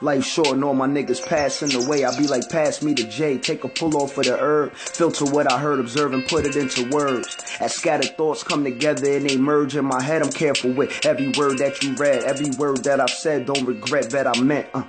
Life short and all my niggas passing away. I be like, pass me the J. Take a pull off of the herb. Filter what I heard, observe and put it into words. As scattered thoughts come together and they merge in my head, I'm careful with every word that you read. Every word that I've said, don't regret that I meant. Uh,